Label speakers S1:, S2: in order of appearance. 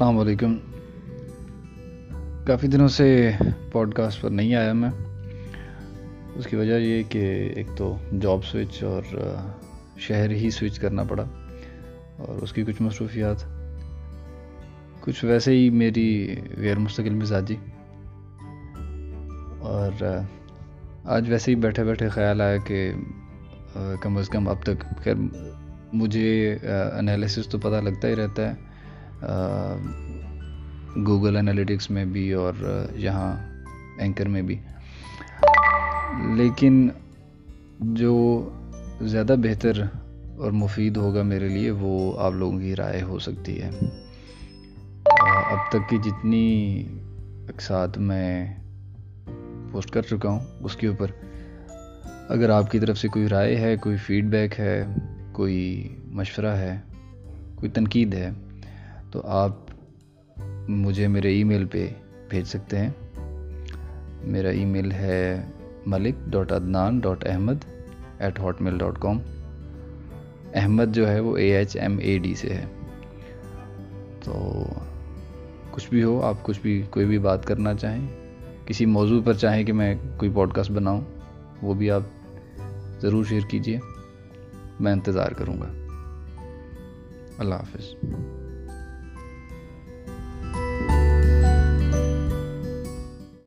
S1: السلام علیکم۔ کافی دنوں سے پوڈ کاسٹ پر نہیں آیا میں۔ اس کی وجہ یہ کہ ایک تو جاب سوئچ اور شہر ہی سوئچ کرنا پڑا اور اس کی کچھ مصروفیات۔ کچھ ویسے ہی میری غیر مستقل مزاجی۔ اور آج ویسے ہی بیٹھے بیٹھے خیال آیا کہ کم از کم اب تک خیر مجھے انالیسس تو پتہ لگتا ہی رہتا ہے۔ گوگل انالیٹکس میں بھی اور یہاں اینکر میں بھی۔ لیکن جو زیادہ بہتر اور مفید ہوگا میرے لیے وہ آپ لوگوں کی رائے ہو سکتی ہے۔ اب تک کی جتنی اقساط میں پوسٹ کر چکا ہوں اس کے اوپر، اگر آپ کی طرف سے کوئی رائے ہے، کوئی فیڈ بیک ہے، کوئی مشورہ ہے، کوئی تنقید ہے تو آپ مجھے میرے ای میل پہ بھیج سکتے ہیں۔ میرا ای میل ہے Malik dot Adnan dot Ahmed at Hotmail dot com. Ahmed جو ہے وہ A H M A D سے ہے۔ تو کچھ بھی ہو، آپ کچھ بھی کوئی بھی بات کرنا چاہیں، کسی موضوع پر چاہیں کہ میں کوئی پوڈ کاسٹ بناؤں، وہ بھی آپ ضرور شیئر کیجیے میں انتظار کروں گا۔ اللہ حافظ۔